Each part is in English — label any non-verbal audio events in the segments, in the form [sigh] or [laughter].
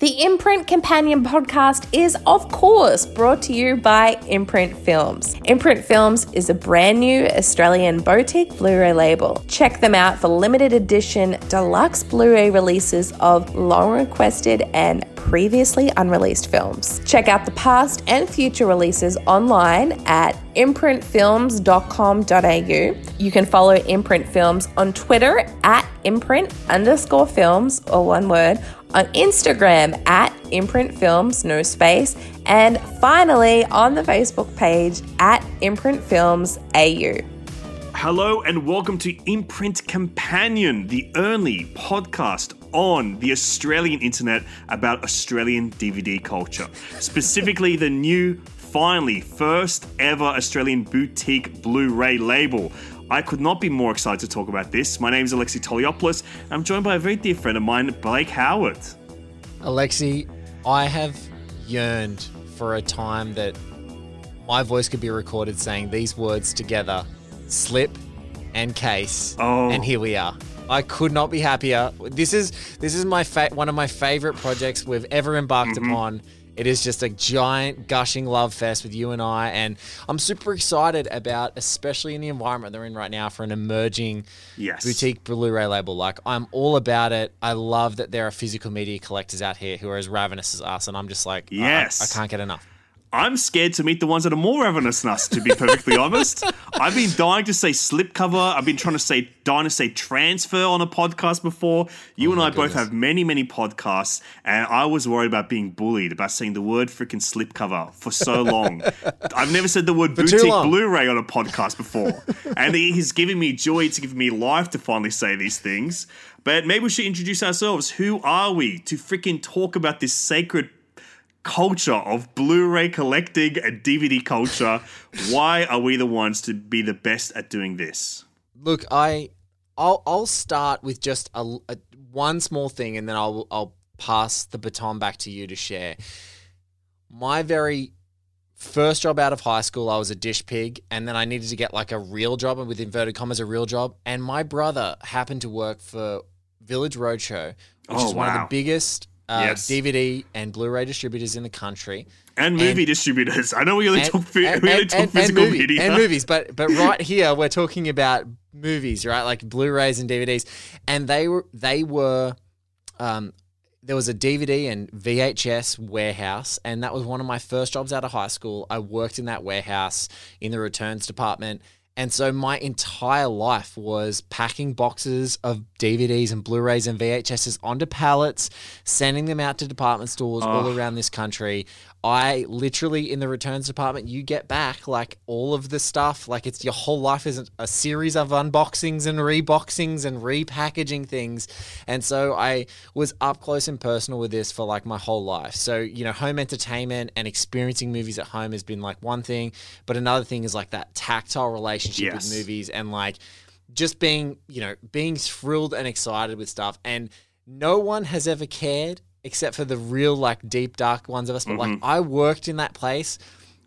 The Imprint Companion podcast is, of course, brought to you by Imprint Films. Imprint Films is a brand new Australian boutique Blu ray label. Check them out for limited edition deluxe Blu ray releases of long requested and previously unreleased films. Check out the past and future releases online at imprintfilms.com.au. You can follow Imprint Films on Twitter at imprint underscore films, or one word, on Instagram at Imprint Films, no space, and finally on the Facebook page at Imprint Films AU. Hello and welcome to Imprint Companion, the only podcast on the Australian internet about Australian DVD culture. Specifically, the new, finally, first ever Australian boutique Blu ray label. I could not be more excited to talk about this. My name is Alexi Toliopoulos. I'm joined by a very dear friend of mine, Blake Howard. Alexi, I have yearned for a time that my voice could be recorded saying these words together slip and case. Oh. And here we are. I could not be happier. This is this is my fa- one of my favorite projects we've ever embarked Mm-hmm. upon. It is just a giant gushing love fest with you and I, and I'm super excited about, especially in the environment they're in right now, for an emerging Yes. boutique Blu-ray label. Like I'm all about it. I love that there are physical media collectors out here who are as ravenous as us, and I'm just like, I- I- Yes. I, can't get enough. I'm scared to meet the ones that are more ravenous than us, to be perfectly [laughs] honest. I've been dying to say slipcover. I've been trying to say, dying to say transfer on a podcast before. You and I both have many, many podcasts, and I was worried about being bullied about saying the word freaking slipcover for so [laughs] long. I've never said the word too boutique. Blu ray on a podcast before. and he's giving me joy, it's giving me life to finally say these things. But maybe we should introduce ourselves. Who are we to freaking talk about this sacred culture of Blu-ray collecting and DVD culture. [laughs] Why are we the ones to be the best at doing this? Look, I, I'll I'll start with just a, a- one small thing, and then I'll I'll pass the baton back to you to share. My very first job out of high school, I was a dish pig, and then I needed to get like a real job, and with inverted commas, a real job. And my brother happened to work for Village Roadshow, which Oh, is one of the biggest uh, Yes. DVD and Blu-ray distributors in the country. And movie And- distributors. I know we only and- talk, fi- and- we only talk physical movie- media. and movies, but but right here we're talking about movies, right? Like Blu-rays and DVDs, and they were they were. Um, there was a DVD and VHS warehouse, and that was one of my first jobs out of high school. I worked in that warehouse in the returns department. And so my entire life was packing boxes of DVDs and Blu-rays and VHSs onto pallets, sending them out to department stores all around this country. I literally in the returns department, you get back like all of the stuff. Like it's your whole life isn't a series of unboxings and reboxings and repackaging things. And so I was up close and personal with this for like my whole life. So, you know, home entertainment and experiencing movies at home has been like one thing, but another thing is like that tactile relationship Yes. with movies and like just being, you know, being thrilled and excited with stuff. And no one has ever cared except for the real, like, deep, dark ones of us. But, Mm-hmm. like, I worked in that place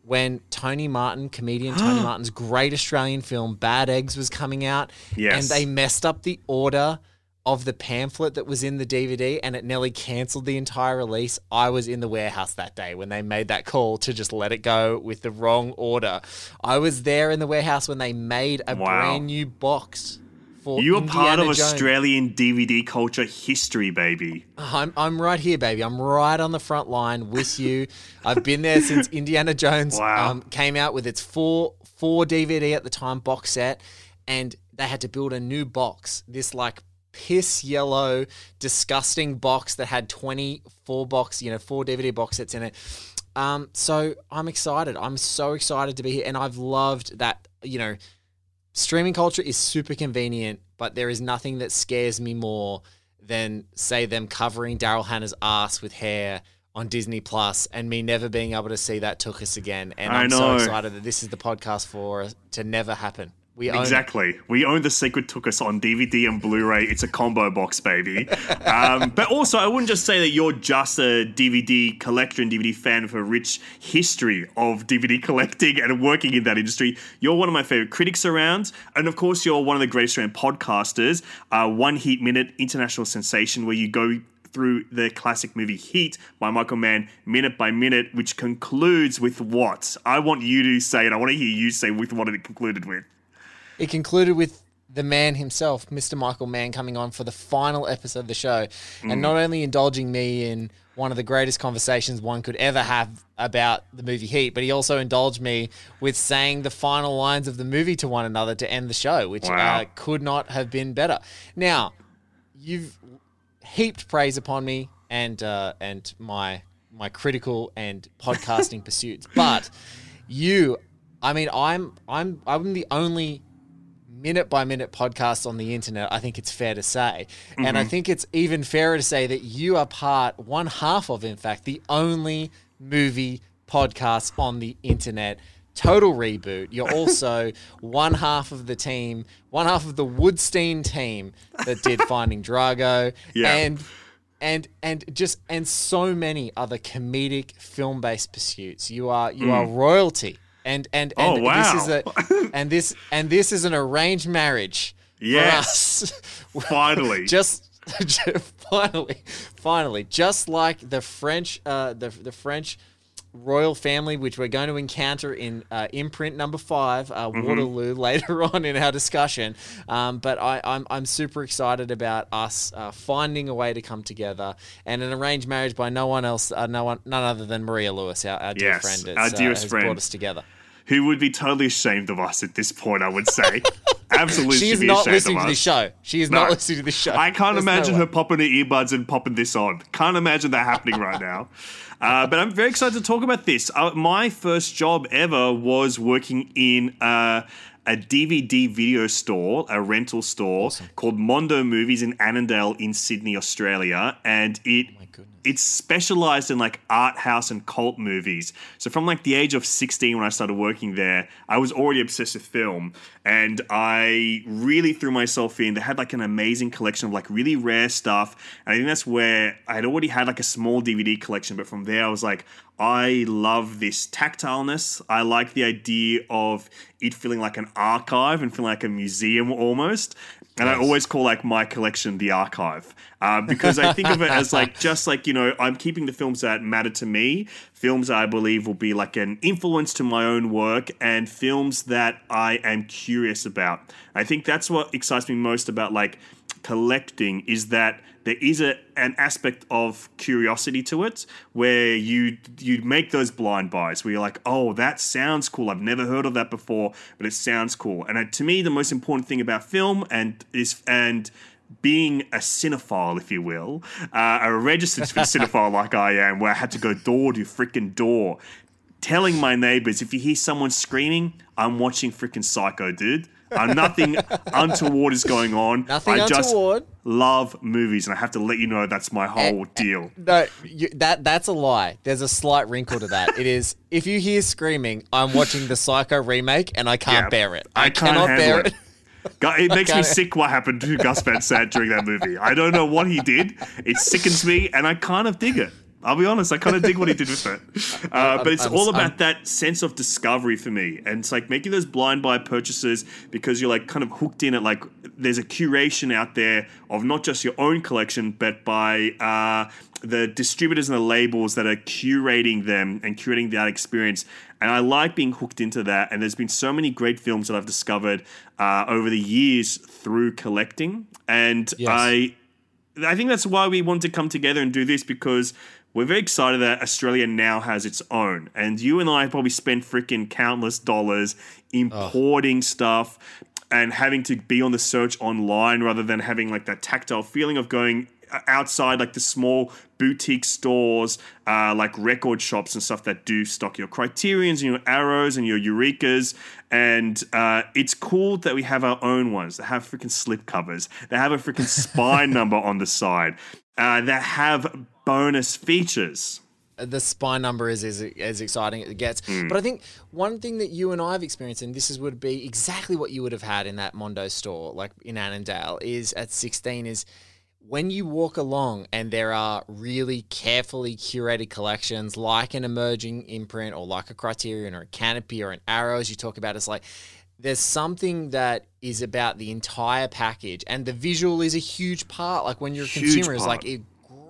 when Tony Martin, comedian Tony [gasps] Martin's great Australian film, Bad Eggs, was coming out. Yes. And they messed up the order of the pamphlet that was in the DVD and it nearly cancelled the entire release. I was in the warehouse that day when they made that call to just let it go with the wrong order. I was there in the warehouse when they made a Wow. brand new box for You are part of Jones. Australian DVD culture history, baby. I'm, I'm right here, baby. I'm right on the front line with you. [laughs] I've been there since Indiana Jones Wow. um, came out with its four four DVD at the time box set, and they had to build a new box. This like piss yellow, disgusting box that had 24 box, you know, four DVD box sets in it. Um, so I'm excited. I'm so excited to be here, and I've loved that. You know, streaming culture is super convenient, but there is nothing that scares me more than say them covering Daryl Hannah's ass with hair on Disney Plus and me never being able to see that took us again. And I I'm so excited that this is the podcast for to never happen. We. Exactly. We own the Secret Took Us on DVD and Blu-ray. It's a combo box, baby. um, but also, I wouldn't just say that you're just a DVD collector and DVD fan with a rich history of DVD collecting and working in that industry. You're one of my favorite critics around, and of course, you're one of the greatest Australian podcasters. Uh, One Heat Minute, international sensation, where you go through the classic movie Heat by Michael Mann minute by minute, which concludes with what? I want you to say it. I want to hear you say with what it concluded with. It concluded with the man himself, Mr. Michael Mann, coming on for the final episode of the show and not only indulging me in one of the greatest conversations one could ever have about the movie Heat, but he also indulged me with saying the final lines of the movie to one another to end the show, which Wow. uh, could not have been better. Now, you've heaped praise upon me and uh, and my my critical and podcasting [laughs] pursuits, but you, I mean, I'm I'm I'm the only minute by minute podcast on the internet. I think it's fair to say, and I mm-hmm. think it's even fairer to say that you are part one half of, in fact, the only movie podcast on the internet. Total reboot. You're [laughs] also one half of the team, one half of the Woodstein team that did [laughs] Finding Drago, Yeah. and and and just and so many other comedic film based pursuits. You are you are mm. royalty. And and and. Oh, wow. this is a [laughs] and this and this is an arranged marriage. for Yes. us. [laughs] Finally. just [laughs] finally, finally, just like the French, uh, the the French royal family, which we're going to encounter in uh, imprint number five, uh, Mm-hmm. Waterloo, [laughs] later on in our discussion. Um, but I, I'm I'm super excited about us uh, finding a way to come together, and an arranged marriage by no one else, uh, no one, none other than Maria Lewis, our, our dear Yes, friend, our has, uh, dearest friend. brought us together. who would be totally ashamed of us at this point, I would say. [laughs] Absolutely She is not listening to this show. She is No. not listening to this show. I can't There's imagine way. her popping her earbuds and popping this on. Can't imagine that happening right now. [laughs] Uh, but I'm very excited to talk about this. Uh, my first job ever was working in uh, a DVD video store, a rental store called Mondo Movies in Annandale in Sydney, Australia, and it it's specialized in like art house and cult movies. So from like the age of 16 when I started working there, I was already obsessed with film and I really threw myself in. They had like an amazing collection of like really rare stuff. And I think that's where I had already had like a small DVD collection, but from there I was like, I love this tactileness. I like the idea of it feeling like an archive and feeling like a museum almost. And I always call like my collection the archive uh, because I think of it as like [laughs] just like you know I'm keeping the films that matter to me, films I believe will be like an influence to my own work, and films that I am curious about. I think that's what excites me most about like collecting is that there is a an aspect of curiosity to it where you you make those blind buys where you're like oh that sounds cool I've never heard of that before but it sounds cool and uh, to me the most important thing about film and is and being a cinephile, if you will, uh, a registered [laughs] cinephile like I am, where I had to go door to freaking door, telling my neighbors if you hear someone screaming, I'm watching freaking Psycho, dude. Uh, nothing untoward is going on. Nothing I just untoward. love movies, and I have to let you know that's my whole deal. No, you, that that's a lie. There's a slight wrinkle to that. It is if you hear screaming, I'm watching the Psycho remake and I can't Yeah, bear it. I I, cannot bear it. it. It [laughs] makes me sick what happened to Gus Van Sant during that movie. I don't know what he did. It sickens me, and I kind of dig it. I'll be honest, I kind of dig what he did with it. [laughs] Uh, but it's I'm- all I'm- about that sense of discovery for me. And it's like making those blind buy purchases because you're like kind of hooked in it. Like there's a curation out there of not just your own collection, but by uh, the distributors and the labels that are curating them and curating that experience. And I like being hooked into that. And there's been so many great films that I've discovered uh, over the years through collecting. And Yes. I I think that's why we wanted to come together and do this because we're very excited that Australia now has its own. And you and I probably spent freaking countless dollars importing stuff and having to be on the search online rather than having like that tactile feeling of going outside like the small boutique stores, uh, like record shops and stuff that do stock your criterions and your arrows and your eurekas. And uh, it's cool that we have our own ones that have freaking slip covers, that have a freaking spine [laughs] number on the side, uh, that have bonus features the spine number is as, as exciting as it gets. Mm. But I think one thing that you and I have experienced, and this is would be exactly what you would have had in that Mondo store, like in Annandale, is at 16 is when you walk along and there are really carefully curated collections like an emerging imprint or like a criterion or a canopy or an arrow as you talk about it's like there's something that is about the entire package and the visual is a huge part like when you're a huge consumer it's like it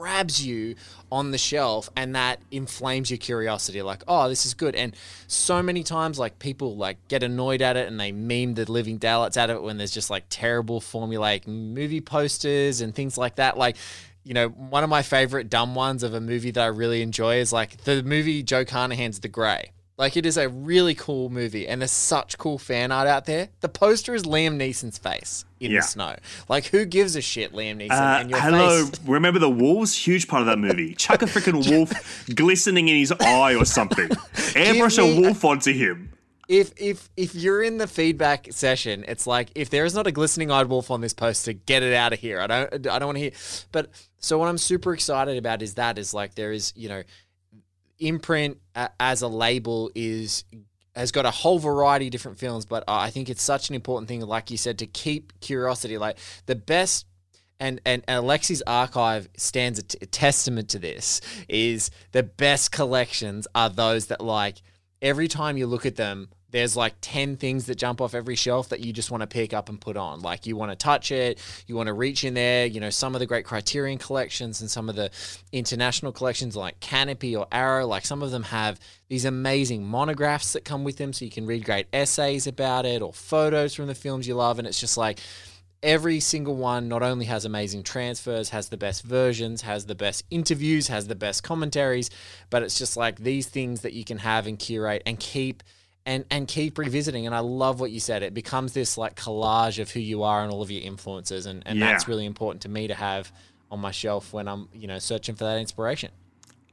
grabs you on the shelf and that inflames your curiosity like oh this is good and so many times like people like get annoyed at it and they meme the living daylights out of it when there's just like terrible formulaic movie posters and things like that like you know, one of my favorite dumb ones of a movie that I really enjoy is like the movie Joe Carnahan's The Grey. Like it is a really cool movie, and there's such cool fan art out there. The poster is Liam Neeson's face in yeah. the snow. Like who gives a shit, Liam Neeson? Uh, and your hello, face- [laughs] remember the wolves? Huge part of that movie. Chuck a freaking [laughs] wolf glistening in his eye or something. [laughs] Airbrush a wolf onto him if if if you're in the feedback session, it's like if there is not a glistening eyed wolf on this poster, get it out of here. I don't I don't want to hear. But so what I'm super excited about is that is like there is you know imprint as a label is has got a whole variety of different films, but I think it's such an important thing, like you said, to keep curiosity. Like the best and and Alexi's archive stands a, t- a testament to this is the best collections are those that like every time you look at them there's like 10 things that jump off every shelf that you just want to pick up and put on. Like you want to touch it, you want to reach in there. You know, some of the great Criterion collections and some of the international collections like Canopy or Arrow, like some of them have these amazing monographs that come with them so you can read great essays about it or photos from the films you love. And it's just like, every single one not only has amazing transfers, has the best versions, has the best interviews, has the best commentaries, but it's just like these things that you can have and curate and keep – and and keep revisiting. And I love what you said. It becomes this like collage of who you are and all of your influences, and and yeah. that's really important to me to have on my shelf when I'm you know searching for that inspiration.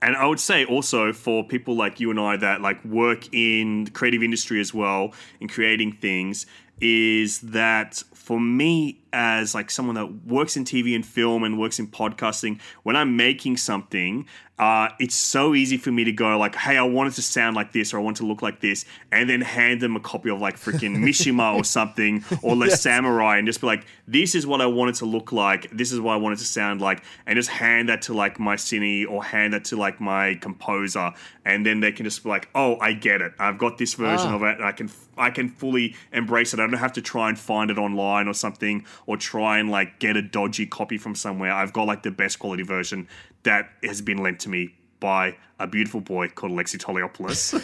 And I would say also for people like you and I that like work in creative industry as well in creating things is that for me as like someone that works in TV and film and works in podcasting when I'm making something uh, it's so easy for me to go like, "Hey, I want it to sound like this, or I want to look like this," and then hand them a copy of like freaking [laughs] Mishima or something, or Les yes. Samurai, and just be like, "This is what I want it to look like. This is what I want it to sound like," and just hand that to like my cine or hand that to like my composer, and then they can just be like, "Oh, I get it. I've got this version oh. of it, and I can I can fully embrace it. I don't have to try and find it online or something, or try and like get a dodgy copy from somewhere. I've got like the best quality version." that has been lent to me by a beautiful boy called Alexi Toliopoulos.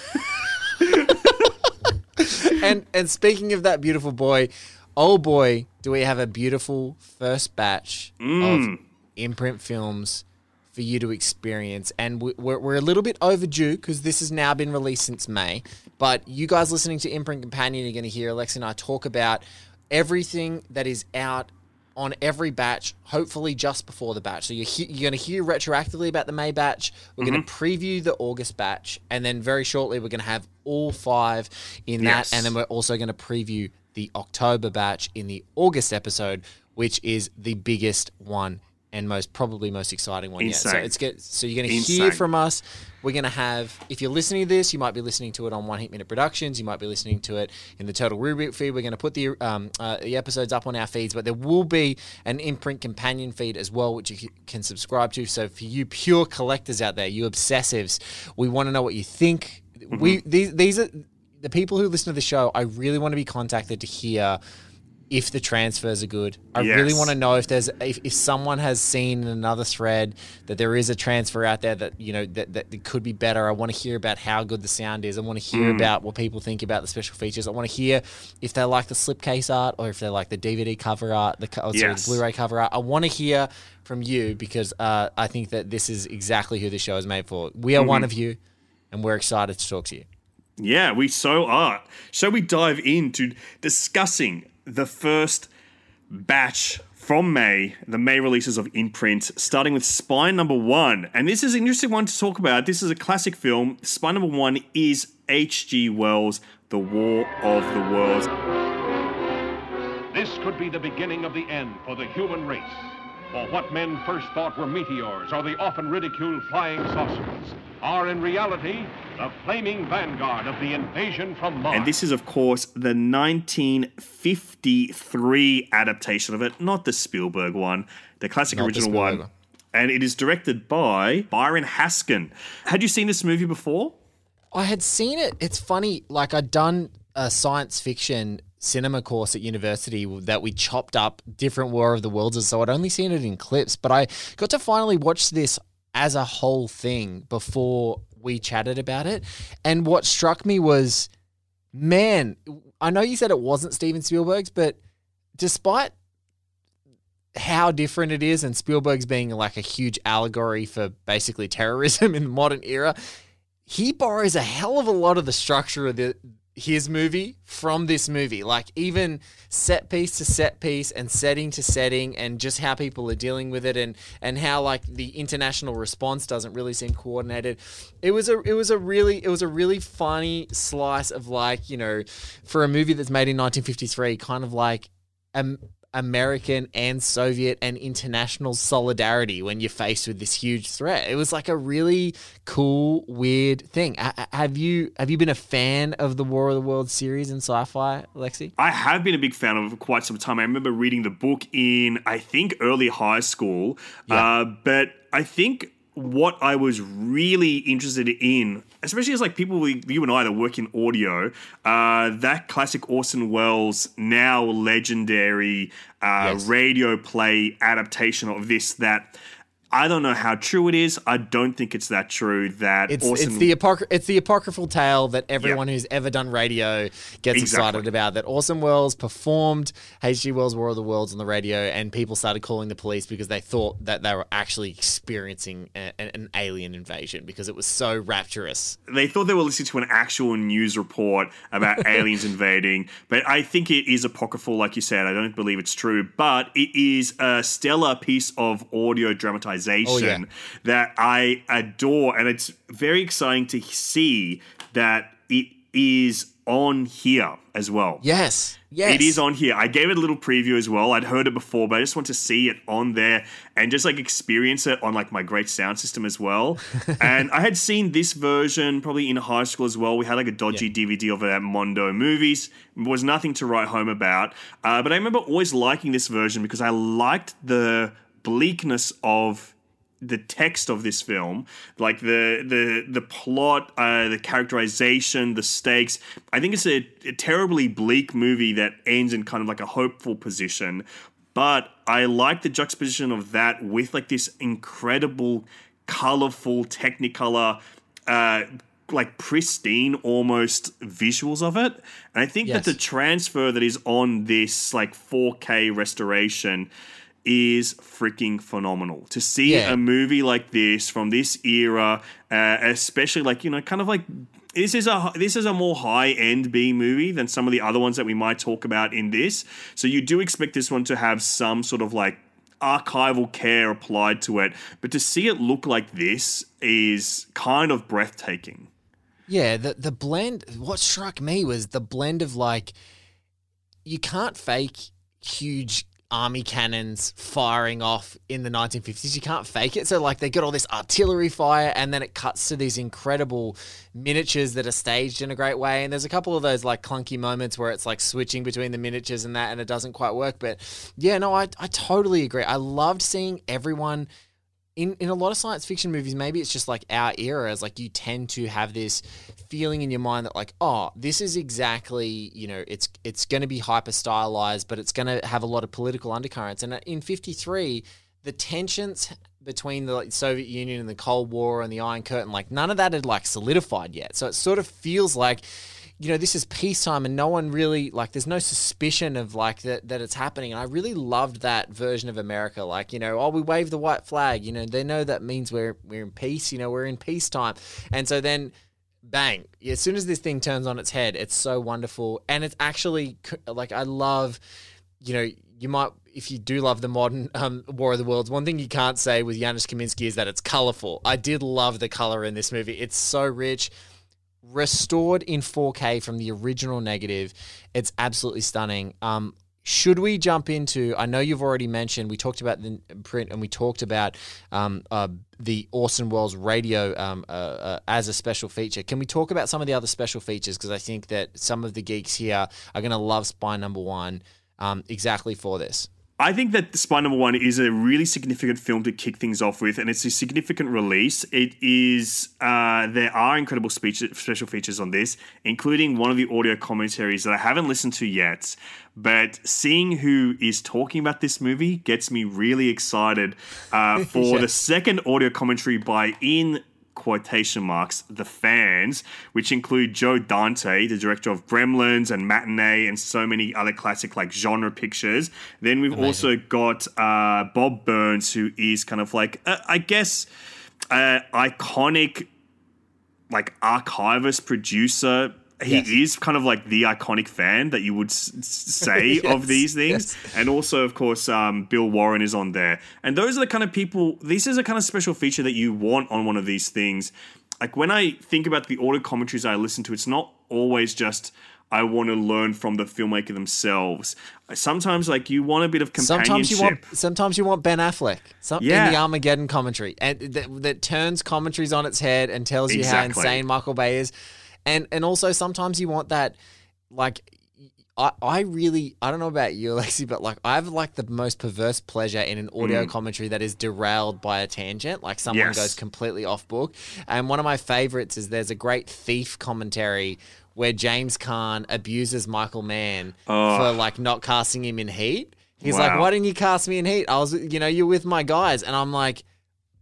[laughs] and and speaking of that beautiful boy, oh boy, do we have a beautiful first batch mm. of imprint films for you to experience. And we're, we're a little bit overdue because this has now been released since May. But you guys listening to Imprint Companion are going to hear Alex and I talk about everything that is out on every batch, hopefully just before the batch. So you're, he- you're going to hear retroactively about the May batch. We're mm-hmm. going to preview the August batch. And then very shortly, we're going to have all five in yes. that. And then we're also going to preview the October batch in the August episode, which is the biggest one and most probably most exciting one Insane. yet. So it's get so you're going to hear from us. We're going to have if you're listening to this, you might be listening to it on One Heat Minute Productions. You might be listening to it in the Total Reboot feed. We're going to put the um, uh, the episodes up on our feeds, but there will be an imprint companion feed as well, which you can subscribe to. So for you pure collectors out there, you obsessives, we want to know what you think. Mm-hmm. We these these are the people who listen to the show. I really want to be contacted to hear if the transfers are good. I yes. really want to know if there's if, if someone has seen in another thread that there is a transfer out there that you know that, that could be better. I want to hear about how good the sound is. I want to hear mm. about what people think about the special features. I want to hear if they like the slipcase art or if they like the DVD cover art, the, oh, sorry, the Blu-ray cover art. I want to hear from you because uh, I think that this is exactly who the show is made for. We are mm-hmm. one of you, and we're excited to talk to you. Yeah, we so are. Shall we dive into discussing the first batch from May, the May releases of Imprint, starting with Spine Number One. And this is an interesting one to talk about. This is a classic film. Spine Number One is H.G. Wells' The War of the Worlds. This could be the beginning of the end for the human race. For what men first thought were meteors or the often ridiculed flying saucers are in reality the flaming vanguard of the invasion from Mars. And this is, of course, the 1953 adaptation of it, not the Spielberg one, the classic Not the original Spielberg one. one. And it is directed by Byron Haskin. Had you seen this movie before? I had seen it. It's funny, like I'd done a science fiction cinema course at university that we chopped up different War of the Worlds, so I'd only seen it in clips, but I got to finally watch this as a whole thing before we chatted about it. And what struck me was, man, I know you said it wasn't Steven Spielberg's, but despite how different it is and Spielberg's being like a huge allegory for basically terrorism [laughs] in the modern era, he borrows a hell of a lot of the structure of the his movie from this movie. Like even set piece to set piece and setting to setting and just how people are dealing with it and and how like the international response doesn't really seem coordinated. It was a it was a really it was a really funny slice of like, you know, for a movie that's made in 1953 kind of like um American and Soviet and international solidarity when you're faced with this huge threat. It was like a really cool, weird thing. Have you have you been a fan of the War of the Worlds series in sci-fi, Lexi? I have been a big fan of it for quite some time. I remember reading the book in, I think, early high school. Uh, but I think what I was really interested in, especially as like people, like you and I that work in audio, uh, that classic Orson Welles, now legendary uh, Yes. radio play adaptation of this that. I don't know how true it is. I don't think it's that true. That It's it's the apocry- it's the apocryphal tale that everyone who's ever done radio gets excited about. That Orson Welles performed H.G. Wells' War of the Worlds on the radio, and people started calling the police because they thought that they were actually experiencing a- an alien invasion because it was so rapturous. they thought they were listening to an actual news report about [laughs] aliens invading, but I think it is apocryphal, like you said. I don't believe it's true, but it is a stellar piece of audio dramatization Oh, yeah. that I adore, and it's very exciting to see that it is on here as well. Yes, yes, It is on here. I gave it a little preview as well. I'd heard it before, but I just want to see it on there and just like experience it on like my great sound system as well. [laughs] and I had seen this version probably in high school as well. We had like a dodgy DVD of it at Mondo Movies. It was nothing to write home about. Uh, but I remember always liking this version because I liked the bleakness of the text of this film, like the the the plot, uh, the characterization, the stakes. I think it's a, a terribly bleak movie that ends in kind of like a hopeful position. But I like the juxtaposition of that with like this incredible, colorful Technicolor. Uh, like pristine almost visuals of it and i think Yes. that the transfer that is on this like 4k restoration is freaking phenomenal. To see Yeah. a movie like this from this era, uh, especially like you know, kind of like this is a this is a more high end B movie than some of the other ones that we might talk about in this. So you do expect this one to have some sort of like archival care applied to it, but to see it look like this is kind of breathtaking. Yeah, the the blend. What struck me was the blend of like, you can't fake huge army cannons firing off in the 1950s. You can't fake it. So like they got all this artillery fire, and then it cuts to these incredible miniatures that are staged in a great way. And there's a couple of those like clunky moments where it's like switching between the miniatures and that, and it doesn't quite work. But yeah, no, I I totally agree. I loved seeing everyone in in a lot of science fiction movies, maybe it's just like our era, is like you tend to have this feeling in your mind that like, oh, this is exactly you know, it's it's going to be hyper stylized, but it's going to have a lot of political undercurrents. And uh, in '53, the tensions between the like, Soviet Union and the Cold War and the Iron Curtain, like none of that had like solidified yet. So it sort of feels like you know, this is peacetime and no one really like there's no suspicion of like that that it's happening. And I really loved that version of America. Like, you know, oh we wave the white flag, you know, they know that means we're we're in peace, you know, we're in peacetime. And so then bang, as soon as this thing turns on its head, it's so wonderful. And it's actually like I love you know, you might, if you do love the modern um, War of the Worlds, one thing you can't say with Janusz Kaminski is that it's colorful. I did love the color in this movie. It's so rich. Restored in 4K from the original negative. It's absolutely stunning. Um, should we jump into? I know you've already mentioned. We talked about the print, and we talked about um, uh, the Orson Welles radio um, uh, uh, as a special feature. Can we talk about some of the other special features? Because I think that some of the geeks here are going to love Spine Number One um, exactly for this. I think that Spine Number One is a really significant film to kick things off with, and it's a significant release. It is uh, there are incredible speech, special features on this, including one of the audio commentaries that I haven't listened to yet. But seeing who is talking about this movie gets me really excited uh, [laughs] for the second audio commentary by Ian quotation marks, the fans, which include Joe Dante, the director of Gremlins and Matinee and so many other classic like genre pictures. Then we've Amazing. also got uh, Bob Burns, who is kind of like, uh, I guess, uh, iconic like archivist producer he yes. is kind of like the iconic fan that you would s- say [laughs] yes, of these things. Yes. And also, of course, um, Bill Warren is on there. And those are the kind of people, this is a kind of special feature that you want on one of these things. Like when I think about the audio commentaries I listen to, it's not always just. I want to learn from the filmmaker themselves. Sometimes, like you want a bit of companionship. Sometimes you want, sometimes you want Ben Affleck. Some, yeah. in the Armageddon commentary, and that, that turns commentaries on its head and tells you exactly. how insane Michael Bay is and and also sometimes you want that like I, I really I don't know about you, [laughs] Alexi, but like I have like the most perverse pleasure in an audio mm. commentary that is derailed by a tangent, like someone yes. goes completely off book. And one of my favorites is there's a great thief commentary where James Caan abuses Michael Mann oh. for like not casting him in Heat. He's wow. like, "Why didn't you cast me in Heat? I was, you know, you're with my guys," and I'm like,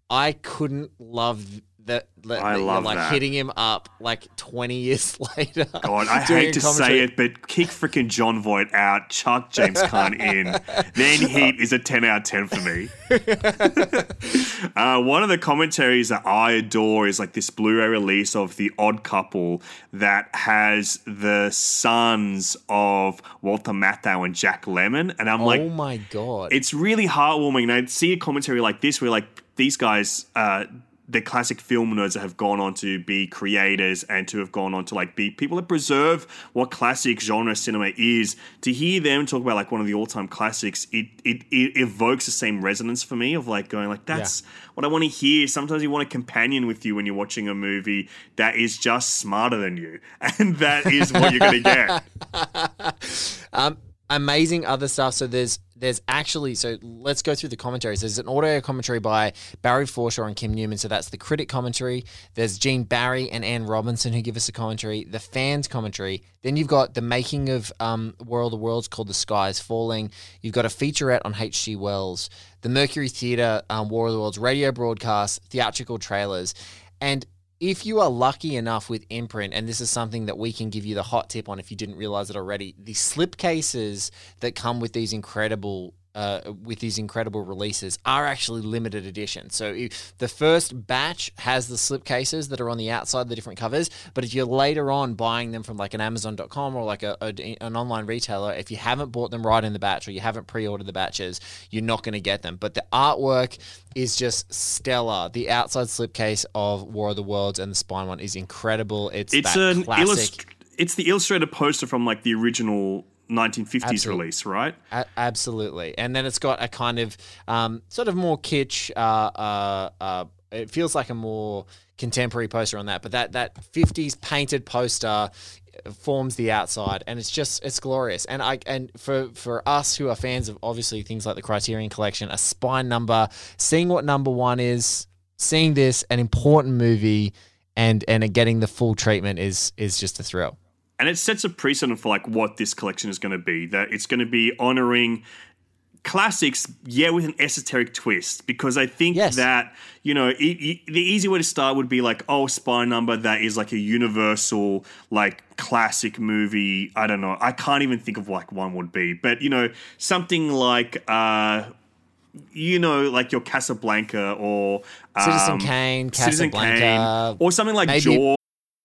I couldn't love that, that I love like that. hitting him up like 20 years [laughs] later. God, I hate to say it, but kick freaking Jon Voight out, chuck James Caan in, then Heat is a 10 out of 10 for me. [laughs] uh, one of the commentaries that I adore is like this Blu-ray release of The Odd Couple that has the sons of Walter Matthau and Jack Lemmon, and I'm like, oh my god, it's really heartwarming. And I see a commentary like this where like these guys. Uh, the classic film nerds that have gone on to be creators and to have gone on to like be people that preserve what classic genre cinema is. To hear them talk about like one of the all-time classics it it, it evokes the same resonance for me of like going like that's yeah. what i want to hear. Sometimes you want a companion with you when you're watching a movie that is just smarter than you. [laughs] And that is what you're going to get. [laughs] Um amazing other stuff. So there's there's actually so let's go through the commentaries. There's an audio commentary by Barry Forshaw and Kim Newman, so that's the critic commentary. There's Gene Barry and Ann Robinson who give us a commentary. The fans commentary. Then you've got the making of um, World of the Worlds called The Sky is Falling. You've got a featurette on H.G. Wells, the Mercury Theatre um, War of the Worlds radio broadcast, theatrical trailers, and if you are lucky enough with imprint, and this is something that we can give you the hot tip on if you didn't realize it already, the slipcases that come with these incredible uh, with these incredible releases are actually limited edition. So the first batch has the slipcases that are on the outside, the different covers. But if you're later on buying them from like an Amazon.com or like a, a, an online retailer, if you haven't bought them right in the batch or you haven't pre-ordered the batches, you're not going to get them. But the artwork is just stellar. The outside slipcase of War of the Worlds and the spine one is incredible. It's it's an illust- it's the illustrated poster from like the original 1950s Absolutely. release, right? A- absolutely. And then it's got a kind of um, sort of more kitsch. Uh, uh, uh, it feels like a more contemporary poster on that, but that that 50s painted poster forms the outside and it's just it's glorious and i and for for us who are fans of obviously things like the criterion collection a spine number seeing what number one is seeing this an important movie and and getting the full treatment is is just a thrill and it sets a precedent for like what this collection is going to be. That it's going to be honoring classics, yeah, with an esoteric twist. Because I think yes. that you know the easy way to start would be like, oh, Spine Number, that is like a universal like classic movie. I don't know. I can't even think of like one would be, but you know something like. uh you know, like your Casablanca or um, Citizen Kane, Casablanca, Citizen Kane, or something like Jaws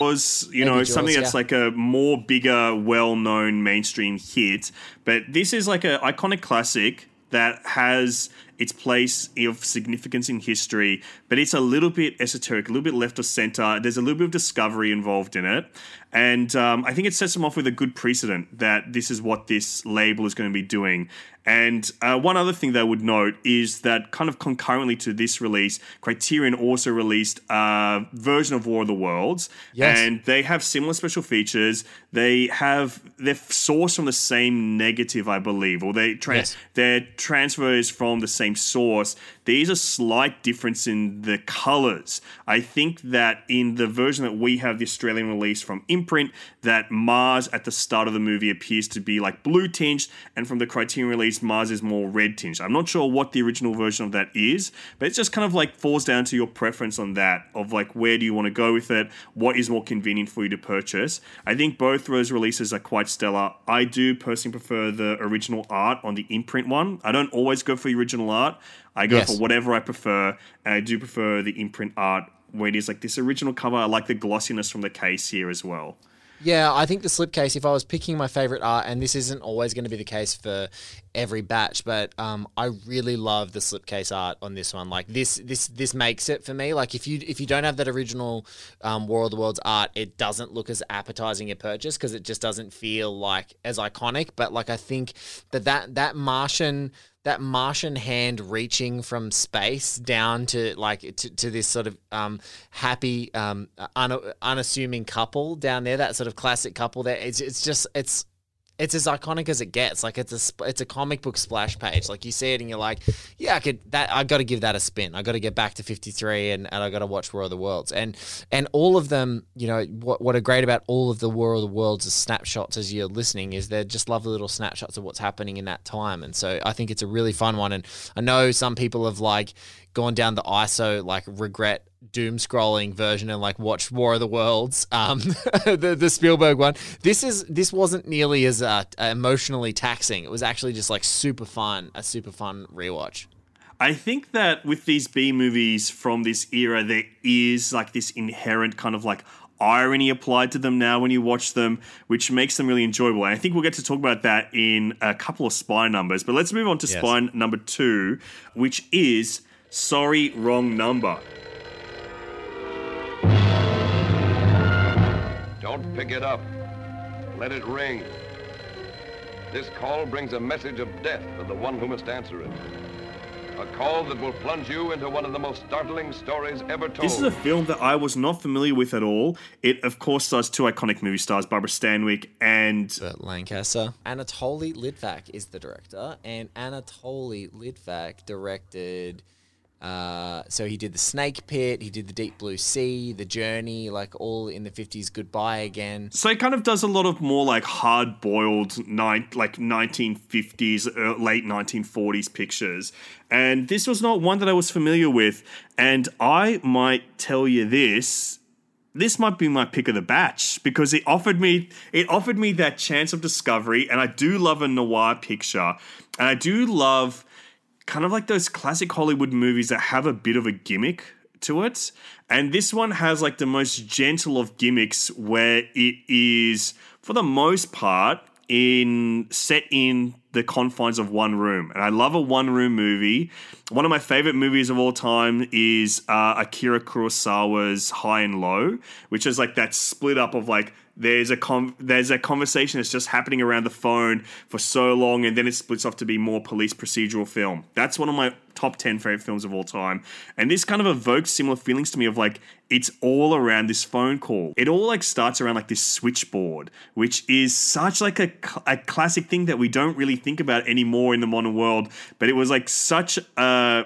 was you know Jaws, something that's yeah. like a more bigger well-known mainstream hit but this is like an iconic classic that has its place of significance in history but it's a little bit esoteric a little bit left of center. There's a little bit of discovery involved in it. And um, i think it sets them off with a good precedent that this is what this label is going to be doing and uh, one other thing that I would note is that kind of concurrently to this release, Criterion also released a version of War of the Worlds, Yes. and they have similar special features. They have they're sourced from the same negative, I believe, or they tra- Yes. their transfer is from the same source. There is a slight difference in the colors. I think that in the version that we have, the Australian release from Imprint, that Mars at the start of the movie appears to be like blue tinged, and from the Criterion release, Mars is more red tinged. I'm not sure what the original version of that is, but it just kind of like falls down to your preference on that of like where do you want to go with it, what is more convenient for you to purchase. I think both those releases are quite stellar. I do personally prefer the original art on the imprint one. I don't always go for the original art. I go Yes. for whatever I prefer, and I do prefer the imprint art where it is like this original cover. I like the glossiness from the case here as well. Yeah, I think the slipcase, if I was picking my favorite art, and this isn't always going to be the case for every batch, but um, I really love the slipcase art on this one. Like this, this, this makes it for me. Like if you if you don't have that original um, War of the Worlds art, it doesn't look as appetizing a purchase because it just doesn't feel like as iconic. But like I think that that that Martian that Martian hand reaching from space down to like to, to this sort of um, happy, um, un, unassuming couple down there, that sort of classic couple there. It's it's just it's it's as iconic as it gets. Like it's a it's a comic book splash page. Like you see it and you're like, yeah, I could that I got to give that a spin. I got to get back to 53 and, and I got to watch War of the Worlds. And and all of them, you know, what what are great about all of the War of the Worlds is snapshots as you're listening is they're just lovely little snapshots of what's happening in that time. And so I think it's a really fun one. And I know some people have like gone down the ISO like regret doom scrolling version and like watch War of the Worlds, um, [laughs] the the Spielberg one. This is this wasn't nearly as uh, emotionally taxing. It was actually just like super fun, a super fun rewatch. I think that with these B movies from this era, there is like this inherent kind of like irony applied to them now when you watch them, which makes them really enjoyable. And I think we'll get to talk about that in a couple of spine numbers. But let's move on to Yes. spine number two, which is Sorry, Wrong Number. Don't pick it up. Let it ring. This call brings a message of death to the one who must answer it. A call that will plunge you into one of the most startling stories ever told. This is a film that I was not familiar with at all. It, of course, stars two iconic movie stars, Barbara Stanwyck and Burt Lancaster. Anatoly Litvak is the director, and Anatoly Litvak directed. Uh, so he did the Snake Pit, he did the Deep Blue Sea, the Journey, like all in the fifties. Goodbye again. So it kind of does a lot of more like hard boiled, like 1950s, uh, late 1940s pictures. And this was not one that I was familiar with. And I might tell you this. This might be my pick of the batch because it offered me it offered me that chance of discovery, and I do love a noir picture, and I do love kind of like those classic Hollywood movies that have a bit of a gimmick to it. And this one has like the most gentle of gimmicks where it is, for the most part, in set in the confines of one room. And I love a one room movie. One of my favorite movies of all time is uh, Akira Kurosawa's High and Low, which is like that split up of like there's a there's a conversation that's just happening around the phone for so long, and then it splits off to be more police procedural film. That's one of my top ten favorite films of all time, and this kind of evokes similar feelings to me of like it's all around this phone call. It all like starts around like this switchboard, which is such like a, cl- a classic thing that we don't really think about anymore in the modern world, but it was like such a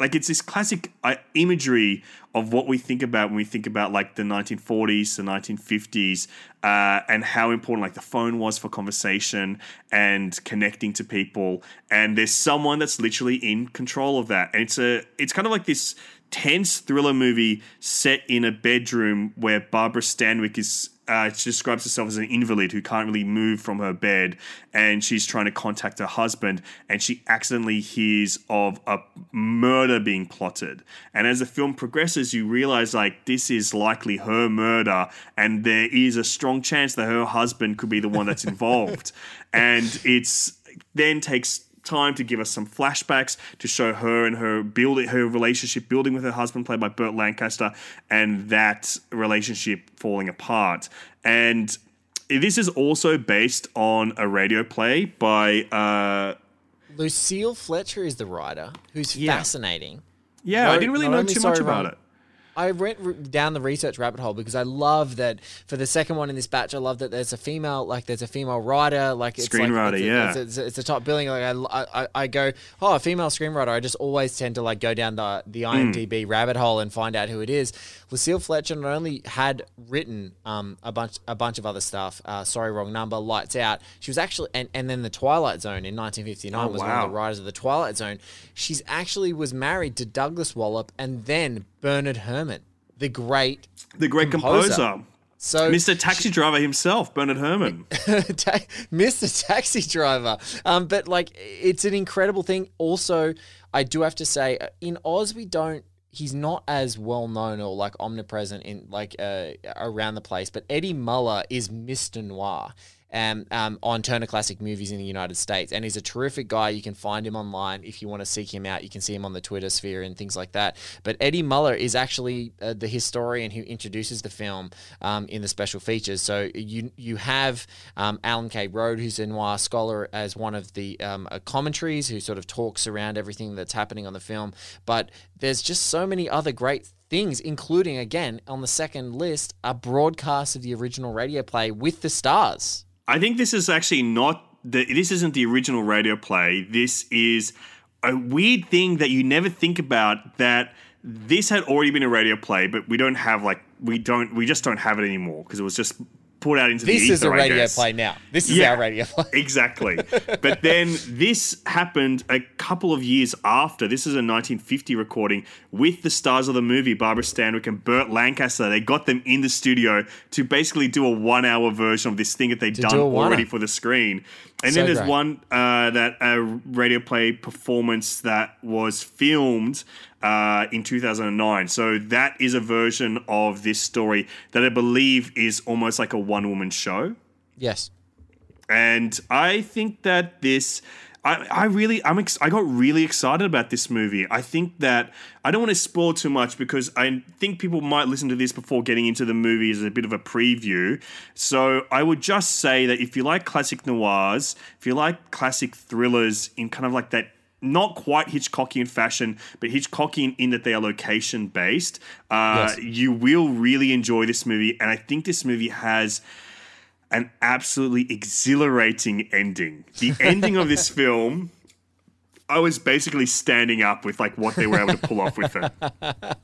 like it's this classic uh, imagery of what we think about when we think about like the 1940s, the 1950s, uh, and how important like the phone was for conversation and connecting to people. And there's someone that's literally in control of that, and it's a it's kind of like this tense thriller movie set in a bedroom where Barbara Stanwyck is uh, she describes herself as an invalid who can't really move from her bed, and she's trying to contact her husband, and she accidentally hears of a murder being plotted. And as the film progresses, you realize like this is likely her murder, and there is a strong chance that her husband could be the one that's involved. [laughs] and it's then takes time to give us some flashbacks to show her and her building her relationship building with her husband played by Burt Lancaster and that relationship falling apart and this is also based on a radio play by uh, Lucille Fletcher is the writer who's Yeah. fascinating. yeah No- I didn't really know too much about Wrong- it I went down the research rabbit hole because I love that for the second one in this batch. I love that there's a female, like there's a female writer, like it's like- Screenwriter, it's a, yeah. it's, a, it's, a, it's a top billing. Like I, I, I go, oh, a female screenwriter. I just always tend to like go down the the IMDb rabbit hole and find out who it is. Lucille Fletcher not only had written um, a bunch a bunch of other stuff. Uh, Sorry, wrong number. Lights out. She was actually and, and then the Twilight Zone in 1959 Oh, was one of the writers of the Twilight Zone. She's actually was married to Douglass Wallop and then Bernard Herrmann, the great the great Composer. composer, so Mr. Taxi Driver himself Bernard Herrmann [laughs] Mr. Taxi Driver. Um, but like, it's an incredible thing. Also, I do have to say, uh, in Oz, we don't. He's not as well known or like omnipresent in like uh, around the place. But Eddie Muller is Mr. Noir. Um, um, on Turner Classic Movies in the United States, and he's a terrific guy. You can find him online if you want to seek him out. You can see him on the Twitter sphere and things like that. But Eddie Muller is actually uh, the historian who introduces the film um, in the special features. So you you have um, Alan K. Rode, who's a noir scholar, as one of the um, uh, commentaries, who sort of talks around everything that's happening on the film. But there's just so many other great things, including again on the second list, a broadcast of the original radio play with the stars. I think this is actually not the. This isn't the original radio play. This is a weird thing that you never think about. That this had already been a radio play, but we don't have like we don't we just don't have it anymore because it was just put out into This the ether, is a radio play now. This is Yeah. our radio play. [laughs] Exactly. but then this happened a couple of years after. This is a 1950 recording with the stars of the movie, Barbara Stanwyck and Burt Lancaster. They got them in the studio to basically do a one hour version of this thing that they'd done do already for the screen. And So then there's great. one uh, that a radio play performance that was filmed uh, in 2009. So that is a version of this story that I believe is almost like a one woman show Yes. and I think that this. I, I really I'm ex- I got really excited about this movie. I think that I don't want to spoil too much because I think people might listen to this before getting into the movie as a bit of a preview. So I would just say that if you like classic noirs, if you like classic thrillers in kind of like that not quite Hitchcockian fashion, but Hitchcockian in that they are location based, uh, Yes. you will really enjoy this movie. And I think this movie has an absolutely exhilarating ending. The [laughs] ending of this film, I was basically standing up with like what they were able to pull off with it. [laughs]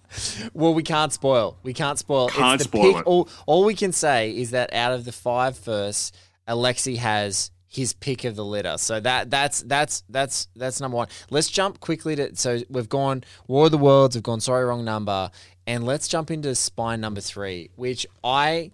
Well, we can't spoil. We can't spoil. Can't spoil pick. it. All, all we can say is that out of the five first, Alexi has his pick of the litter. So that that's that's that's that's number one. Let's jump quickly to so we've gone War of the Worlds, we've gone Sorry Wrong Number, and let's jump into Spine number three, which I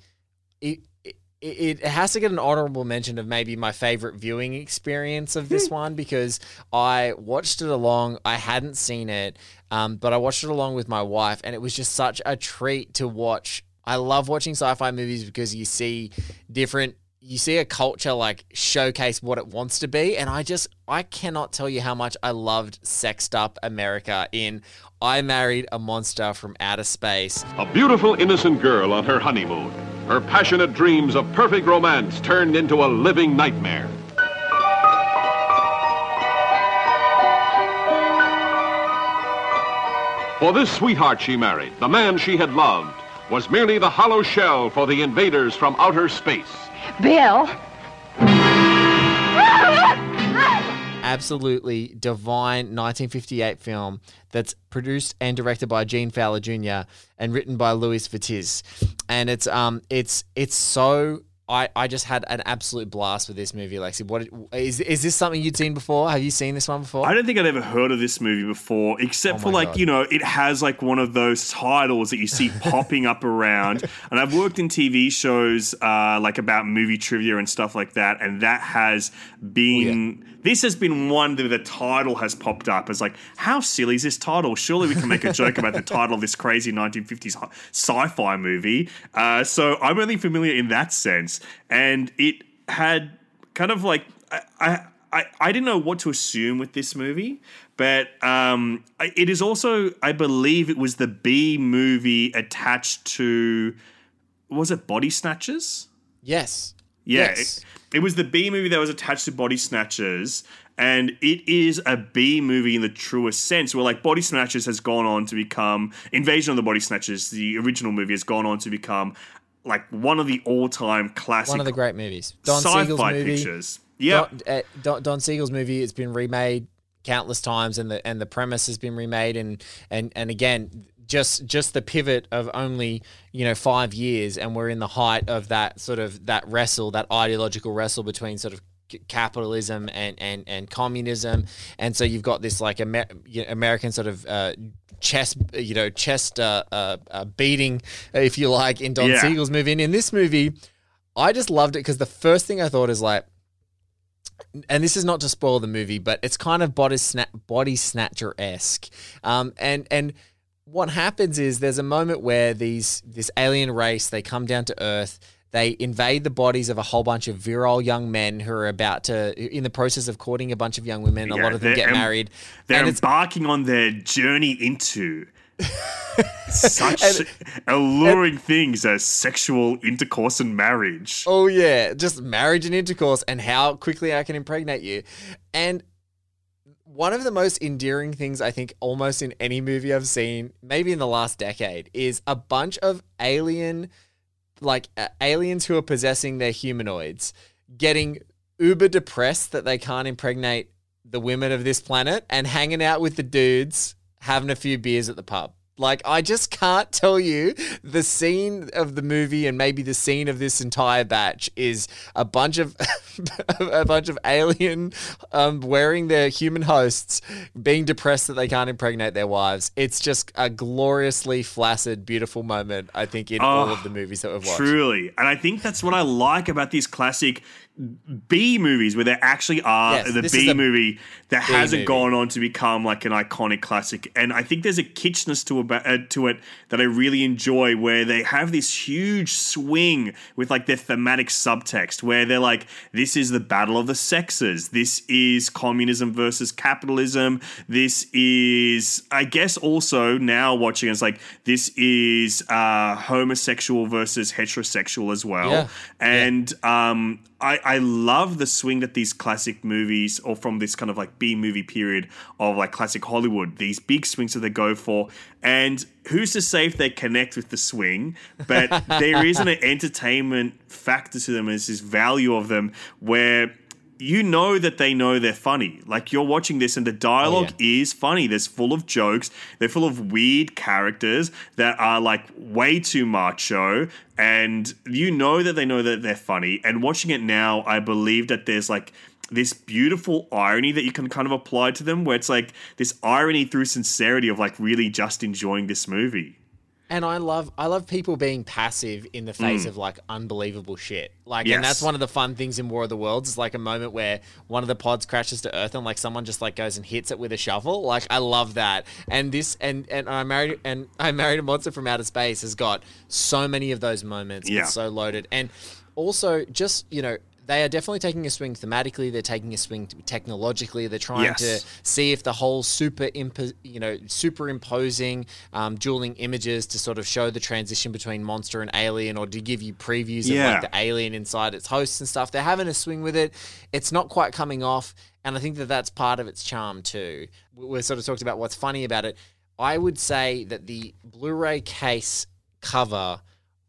it, it, it has to get an honorable mention of maybe my favorite viewing experience of this one because I watched it along. I hadn't seen it, um, but I watched it along with my wife, and it was just such a treat to watch. I love watching sci-fi movies because you see different. You see a culture like showcase what it wants to be, and I just I cannot tell you how much I loved Sexed Up America in I Married a Monster from Outer Space. A beautiful, innocent girl on her honeymoon. Her passionate dreams of perfect romance turned into a living nightmare. For this sweetheart she married, the man she had loved, was merely the hollow shell for the invaders from outer space. Bill, absolutely divine 1958 film that's produced and directed by Gene Fowler Jr. and written by Louis Vittes. And it's um it's it's so I, I just had an absolute blast with this movie, Lexi. What is is this something you'd seen before? Have you seen this one before? I don't think I'd ever heard of this movie before, except Oh for like, God. you know, it has like one of those titles that you see [laughs] popping up around. And I've worked in TV shows uh, like about movie trivia and stuff like that, and that has been. This has been one that the title has popped up as like, how silly is this title? Surely we can make a joke about the title of this crazy 1950s sci-fi movie. Uh, so I'm only familiar in that sense, and it had kind of like I, I I, didn't know what to assume with this movie, but um, it is also, I believe, it was the B movie attached to, was it Body Snatchers? yes. Yeah, Yes. it, it was the B movie that was attached to Body Snatchers, and it is a B movie in the truest sense. Where like Body Snatchers has gone on to become Invasion of the Body Snatchers, the original movie has gone on to become like one of the all-time classic One of the great movies. Don Siegel's movie. pictures. Yeah, Don, uh, Don, Don Siegel's movie. It's been remade countless times, and the and the premise has been remade, and and and again, just just the pivot of only you know five years, and we're in the height of that sort of that wrestle, that ideological wrestle between sort of capitalism and and and communism, and so you've got this like Amer- American sort of. Uh, chest you know chest uh, uh, uh, beating if you like in Don Yeah. Siegel's movie and in this movie I just loved it because the first thing I thought is like and this is not to spoil the movie, but it's kind of body sna- body snatcher esque. Um, and and what happens is there's a moment where these this alien race they come down to Earth. They invade the bodies of a whole bunch of virile young men who are about to, in the process of courting a bunch of young women. a lot of them get em- married. they're and embarking on their journey into [laughs] such alluring things as sexual intercourse and marriage. Oh yeah, just marriage and intercourse and how quickly I can impregnate you. And one of the most endearing things I think almost in any movie I've seen, maybe in the last decade, is a bunch of alien like uh, aliens who are possessing their humanoids getting uber depressed that they can't impregnate the women of this planet and hanging out with the dudes having a few beers at the pub. Like I just can't tell you the scene of the movie and maybe the scene of this entire batch is a bunch of [laughs] a bunch of alien um, wearing their human hosts being depressed that they can't impregnate their wives. It's just a gloriously flaccid, beautiful moment. I think in all Oh, of the movies that we've watched. Truly. And I think that's what I like about these classic B movies where there actually are Yes, the B movie that hasn't movie. gone on to become like an iconic classic. And I think there's a kitschness to, about, uh, to it that I really enjoy where they have this huge swing with like their thematic subtext where they're like, this is the battle of the sexes. This is communism versus capitalism. This is, I guess, also now watching it's like, this is uh, homosexual versus heterosexual as well. Yeah. And um, I, I love the swing that these classic movies, or from this kind of like B movie period of like classic Hollywood, these big swings that they go for. And who's to say if they connect with the swing? But [laughs] there is an entertainment factor to them, there's this value of them where you know that they know they're funny. Like you're watching this and the dialogue oh, is funny. There's full of jokes. They're full of weird characters that are like way too macho. And you know that they know that they're funny. And watching it now, I believe that there's like this beautiful irony that you can kind of apply to them where it's like this irony through sincerity of like really just enjoying this movie. And I love I love people being passive in the face mm. of like unbelievable shit. Like and that's one of the fun things in War of the Worlds is like a moment where one of the pods crashes to Earth and like someone just like goes and hits it with a shovel. Like I love that. And this and and I married and I married a monster from outer space has got so many of those moments. Yeah. It's so loaded. And also just, you know, they are definitely taking a swing thematically. They're taking a swing technologically. They're trying Yes. to see if the whole super, impo- you know, superimposing um, dueling images to sort of show the transition between monster and alien, or to give you previews Yeah. of like the alien inside its hosts and stuff. They're having a swing with it. It's not quite coming off, and I think that that's part of its charm too. We- We're sort of talked about what's funny about it. I would say that the Blu-ray case cover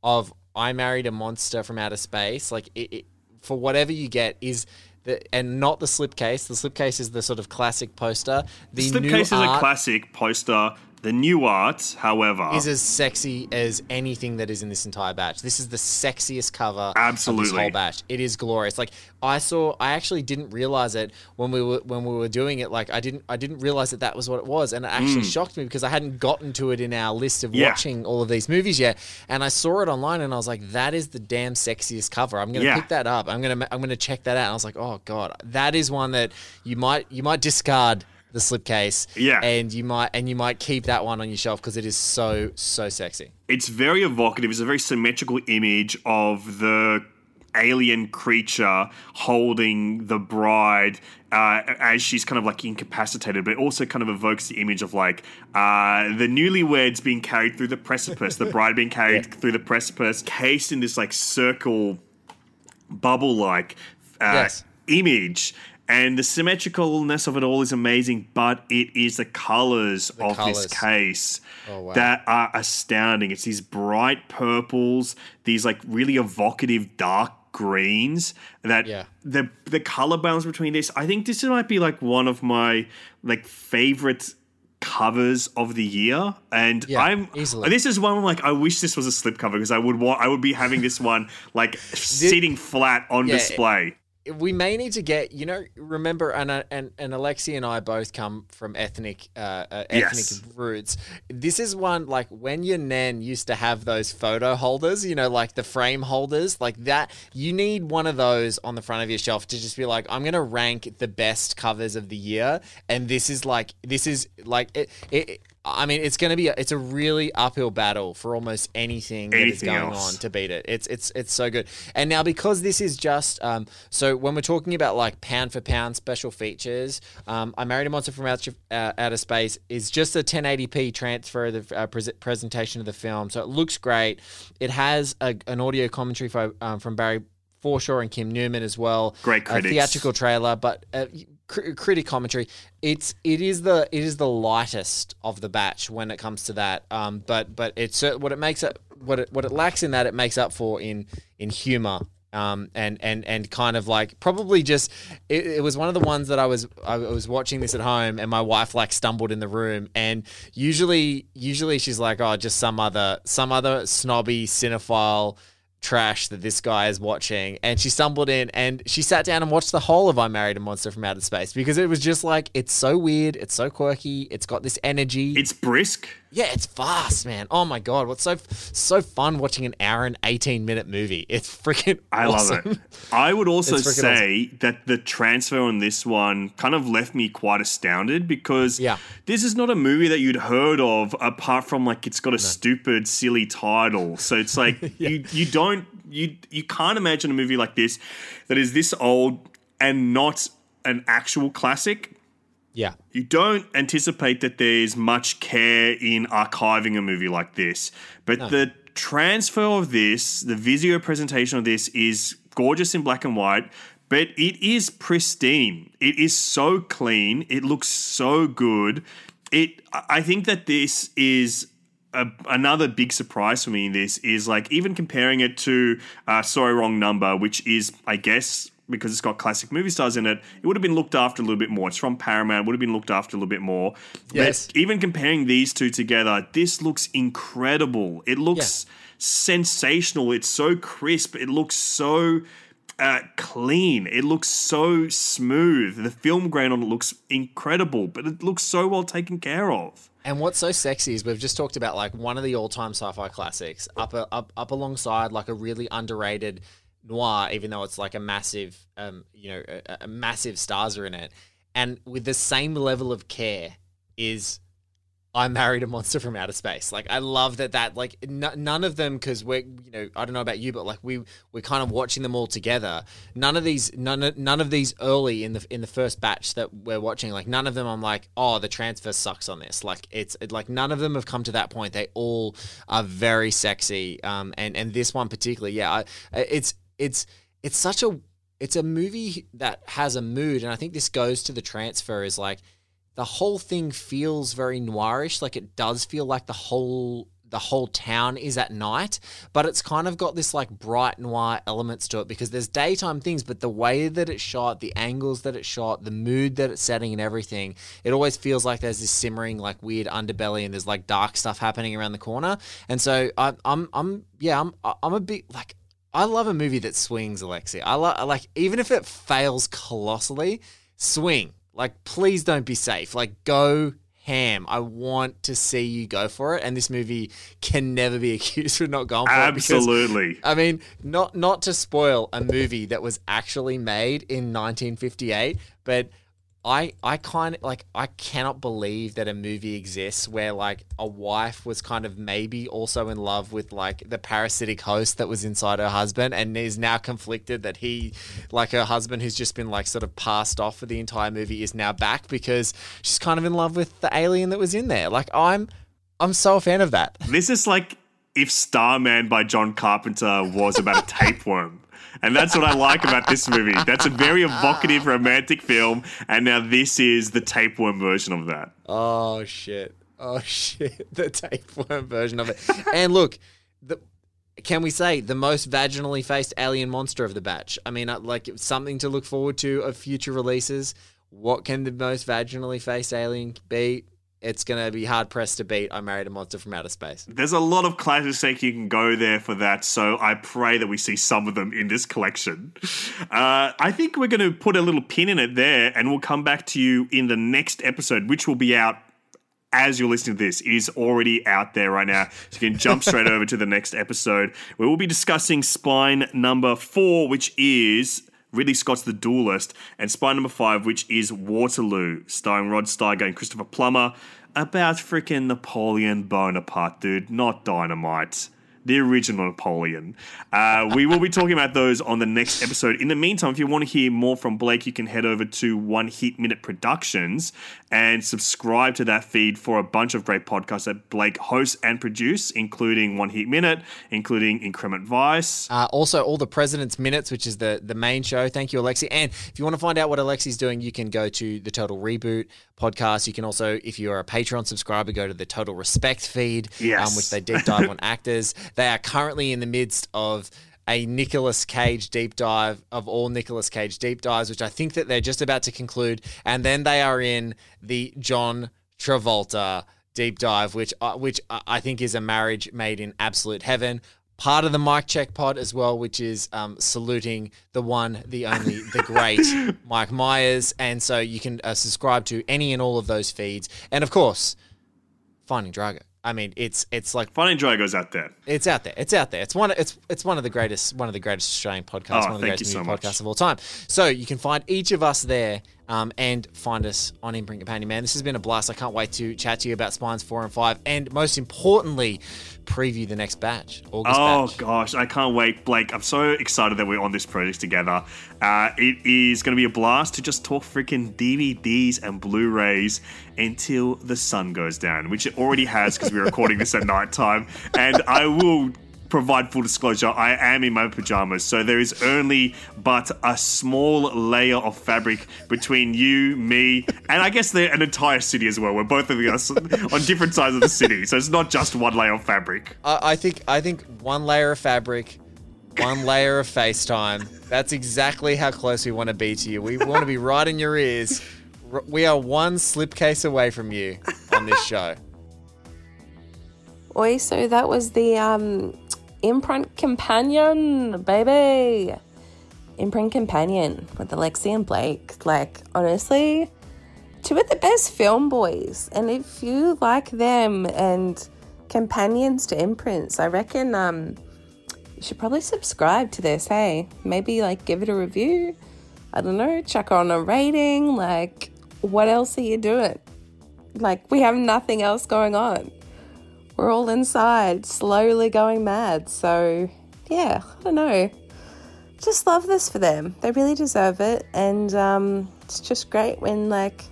of "I Married a Monster from Outer Space," like it, it for whatever you get, is the, and not the slipcase. The slipcase is the sort of classic poster. The Slipcase is a classic poster. The new art, however, is as sexy as anything that is in this entire batch. This is the sexiest cover of this Absolutely. whole batch. It is glorious. Like I saw, I actually didn't realize it when we were when we were doing it. Like I didn't, I didn't realize that that was what it was, and it actually shocked me because I hadn't gotten to it in our list of Mm. Yeah. watching all of these movies yet. And I saw it online, and I was like, that is the damn sexiest cover. I'm gonna Yeah. pick that up. I'm gonna, I'm gonna check that out. And I was like, oh god, that is one that you might, you might discard the slipcase. Yeah. And you might and you might keep that one on your shelf because it is so so sexy. it's very evocative. It's a very symmetrical image of the alien creature holding the bride uh, as she's kind of like incapacitated, but it also kind of evokes the image of like uh, the newlyweds being carried through the precipice, the bride being carried [laughs] through the precipice, cased in this like circle bubble like uh, Yes. image. And the symmetricalness of it all is amazing, but it is the colors of colours. this case Oh, wow. that are astounding. It's these bright purples, these like really evocative dark greens that Yeah. the the color balance between this I think this might be like one of my like favorite covers of the year and Yeah, I'm easily. this is one where, like I wish this was a slipcover because I would want I would be having this one like [laughs] sitting flat on Yeah, display. We may need to get you know remember and uh, and and Alexi and I both come from ethnic uh, uh, ethnic Yes. roots. This is one like when your nan used to have those photo holders, you know, like the frame holders, like that. You need one of those on the front of your shelf to just be like, I'm gonna rank the best covers of the year, and this is like this is like it. it I mean, it's going to be a, it's a really uphill battle for almost anything, that is going else. on to beat it. It's it's it's so good. And now because this is just um, so when we're talking about like pound for pound special features, um, I married a monster from outer, uh, outer space is just a 1080p transfer of the uh, pres presentation of the film. So it looks great. It has a, an audio commentary for, um, from Barry Forshaw and Kim Newman as well. Great A theatrical trailer, but. Uh, cr- critic commentary it's it is the it is the lightest of the batch when it comes to that. Um but but it's what it makes it what it what it lacks in that it makes up for in in humor. Um and and and kind of like probably just it, it was one of the ones that I was I was watching this at home and my wife like stumbled in the room. And usually usually she's like oh just some other some other snobby cinephile trash that this guy is watching and she stumbled in and she sat down and watched the whole of I Married a Monster from Outer Space because it was just like it's so weird, it's so quirky, it's got this energy. It's brisk. Yeah, it's fast, man. Oh my god, what's so so fun watching an hour and 18 minute movie. It's freaking I awesome. love it. [laughs] I would also say that the transfer on this one kind of left me quite astounded because Yeah. this is not a movie that you'd heard of apart from like it's got a stupid, silly title. So it's [laughs] like you you don't you you can't imagine a movie like this that is this old and not an actual classic. Yeah. You don't anticipate that there's much care in archiving a movie like this. But the transfer of this, the Visio presentation of this is gorgeous in black and white, but it is pristine. It is so clean. It looks so good. It I think that this is a, another big surprise for me in this is like even comparing it to uh, Sorry Wrong Number, which is I guess because it's got classic movie stars in it, it would have been looked after a little bit more. It's from Paramount, would have been looked after a little bit more. Yes. But even comparing these two together, this looks incredible. It looks sensational. It's so crisp. It looks so uh, clean. It looks so smooth. The film grain on it looks incredible, but it looks so well taken care of. And what's so sexy is we've just talked about like one of the all-time sci-fi classics up a, up up alongside like a really underrated noir, even though it's like a massive, um, you know, a, a massive stars are in it, and with the same level of care is I married a monster from outer space. Like I love that that like n- none of them because we're you know I don't know about you but like we we're kind of watching them all together. None of these none of, none of these early in the in the first batch that we're watching like none of them I'm like oh the transfer sucks on this. Like it's it, like none of them have come to that point. They all are very sexy. Um and and this one particularly yeah I, it's it's it's such a it's a movie that has a mood and I think this goes to the transfer is like the whole thing feels very noirish. Like it does feel like the whole the whole town is at night, but it's kind of got this like bright noir elements to it because there's daytime things, but the way that it's shot, the angles that it's shot, the mood that it's setting, and everything, it always feels like there's this simmering like weird underbelly and there's like dark stuff happening around the corner. And so I, I'm, I'm, yeah, I'm, I'm a bit like. I love a movie that swings, Alexi. I love like even if it fails colossally, swing. Like please don't be safe. Like go ham. I want to see you go for it, and this movie can never be [laughs] accused of not going for it. Absolutely. I mean, not not to spoil a movie that was actually made in 1958, but I I kind of like I cannot believe that a movie exists where like a wife was kind of maybe also in love with like the parasitic host that was inside her husband and is now conflicted that he like her husband who's just been like sort of passed off for the entire movie is now back because she's kind of in love with the alien that was in there. Like I'm I'm so a fan of that. This is like if Starman by John Carpenter was about a [laughs] tapeworm. And that's what I like about this movie. That's a very evocative romantic film, and now this is the tapeworm version of that. Oh shit! Oh [laughs] shit! The tapeworm version of it. and look, the can we say the most vaginally faced alien monster of the batch? I mean, uh, like something to look forward to of future releases. What can the most vaginally faced alien be? It's gonna be hard pressed to beat. I married a monster from outer space. There's a lot of classics you can go there for that, so I pray that we see some of them in this collection. Uh, I think we're going to put a little pin in it there, and we'll come back to you in the next episode, which will be out as you're listening to this. It is already out there right now, so you can jump straight [laughs] over to the next episode we'll be discussing spine number four, which is. Ridley Scott's The Duelist, and spy Number Five, which is Waterloo, starring Rod Steiger and Christopher Plummer, about freaking Napoleon Bonaparte, dude, not dynamite. The original Napoleon. Uh, we will be talking about those on the next episode. In the meantime, if you want to hear more from Blake, you can head over to One Hit Minute Productions and subscribe to that feed for a bunch of great podcasts that Blake hosts and produces, including One Hit Minute, including Increment Vice. Uh, also, all the President's Minutes, which is the, the main show. Thank you, Alexi. And if you want to find out what Alexi's doing, you can go to the Total Reboot podcast. You can also, if you're a Patreon subscriber, go to the Total Respect feed, Yes. um, which they deep dive on [laughs] actors. They are currently in the midst of a Nicolas Cage deep dive of all Nicolas Cage deep dives, which I think that they're just about to conclude. And then they are in the John Travolta deep dive, which uh, which I think is a marriage made in absolute heaven. Part of the mic check pod as well, which is um, saluting the one, the only, the great [laughs] Mike Myers, and so you can uh, subscribe to any and all of those feeds, and of course, Finding Drago. I mean, it's it's like Finding Drago's out there. it's out there. It's out there. It's one. It's it's one of the greatest. One of the greatest Australian podcasts. Oh, one of the thank greatest you so movie much. podcasts of all time. So you can find each of us there, um, and find us on Imprint Companion. Man, this has been a blast. I can't wait to chat to you about Spines four and five, and most importantly, preview the next batch. August Oh batch. gosh, I can't wait, Blake. I'm so excited that we're on this project together. Uh, it is going to be a blast to just talk freaking DVDs and Blu-rays until the sun goes down, which it already has because we're recording this at night time. And I will provide full disclosure. I am in my pajamas, so there is only but a small layer of fabric between you, me, and I guess the, an entire city as well. We're both of us [laughs] on different sides of the city, so it's not just one layer of fabric. I, I think I think one layer of fabric, one layer of FaceTime. That's exactly how close we want to be to you. We want to be right in your ears. We are one slipcase away from you on this show. Oi, so that was the um, Imprint Companion, baby. Imprint Companion with Alexi and Blake. Like, honestly, two of the best film boys. And if you like them and companions to imprints, I reckon um, you should probably subscribe to this, hey? Maybe like give it a review. I don't know, chuck on a rating. Like, what else are you doing? Like, we have nothing else going on we're all inside, slowly going mad. So, yeah, I don't know. Just love this for them. They really deserve it. And um, it's just great when, like,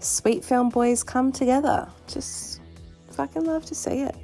sweet film boys come together. Just fucking love to see it.